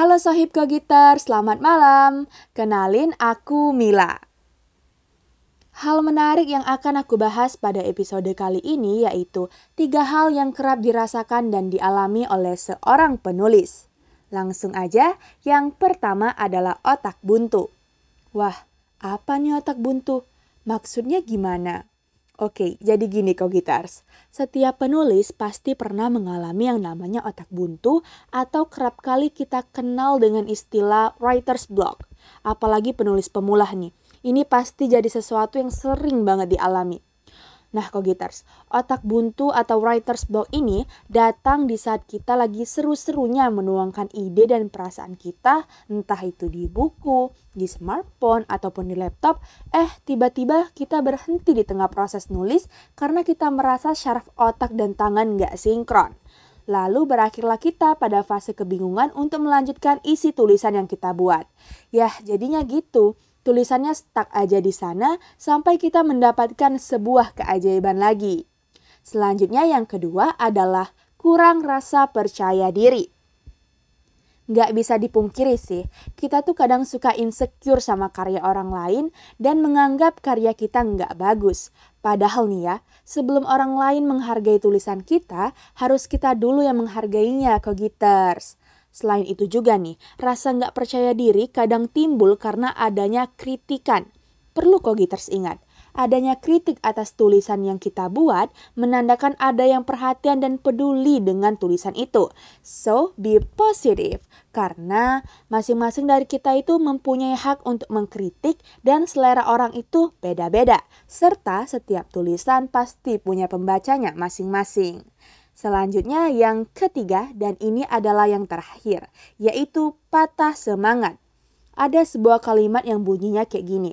Halo Sohib Kogiter, selamat malam. Kenalin aku Mila. Hal menarik yang akan aku bahas pada episode kali ini yaitu tiga hal yang kerap dirasakan dan dialami oleh seorang penulis. Langsung aja, yang pertama adalah otak buntu. Wah, apa nih otak buntu? Maksudnya gimana? Oke, jadi gini Kogitars. Setiap penulis pasti pernah mengalami yang namanya otak buntu atau kerap kali kita kenal dengan istilah writer's block. Apalagi penulis pemula nih. Ini pasti jadi sesuatu yang sering banget dialami. Nah, Kogiters, otak buntu atau writer's block ini datang di saat kita lagi seru-serunya menuangkan ide dan perasaan kita, entah itu di buku, di smartphone, ataupun di laptop. Eh, tiba-tiba kita berhenti di tengah proses nulis karena kita merasa syaraf otak dan tangan nggak sinkron. Lalu berakhirlah kita pada fase kebingungan untuk melanjutkan isi tulisan yang kita buat. Yah, jadinya gitu tulisannya stuck aja di sana sampai kita mendapatkan sebuah keajaiban lagi. Selanjutnya yang kedua adalah kurang rasa percaya diri. Gak bisa dipungkiri sih, kita tuh kadang suka insecure sama karya orang lain dan menganggap karya kita nggak bagus. Padahal nih ya, sebelum orang lain menghargai tulisan kita, harus kita dulu yang menghargainya, Kogiters. Selain itu juga nih, rasa nggak percaya diri kadang timbul karena adanya kritikan. Perlu kok Giters ingat, adanya kritik atas tulisan yang kita buat menandakan ada yang perhatian dan peduli dengan tulisan itu. So, be positive karena masing-masing dari kita itu mempunyai hak untuk mengkritik dan selera orang itu beda-beda. Serta setiap tulisan pasti punya pembacanya masing-masing. Selanjutnya yang ketiga dan ini adalah yang terakhir, yaitu patah semangat. Ada sebuah kalimat yang bunyinya kayak gini.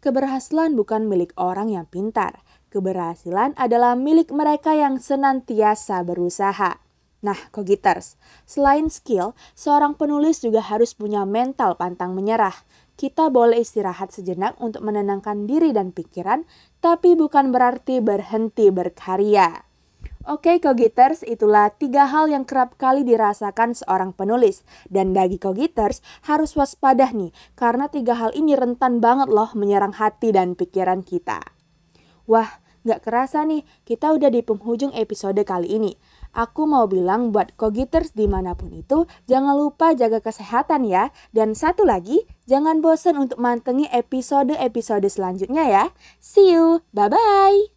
Keberhasilan bukan milik orang yang pintar. Keberhasilan adalah milik mereka yang senantiasa berusaha. Nah, Kogiters, selain skill, seorang penulis juga harus punya mental pantang menyerah. Kita boleh istirahat sejenak untuk menenangkan diri dan pikiran, tapi bukan berarti berhenti berkarya. Oke Kogiters, itulah tiga hal yang kerap kali dirasakan seorang penulis. Dan bagi Kogiters harus waspada nih, karena tiga hal ini rentan banget loh menyerang hati dan pikiran kita. Wah, gak kerasa nih, kita udah di penghujung episode kali ini. Aku mau bilang buat Kogiters di mana pun itu, jangan lupa jaga kesehatan ya. Dan satu lagi, jangan bosan untuk mantengi episode-episode selanjutnya ya. See you, bye-bye!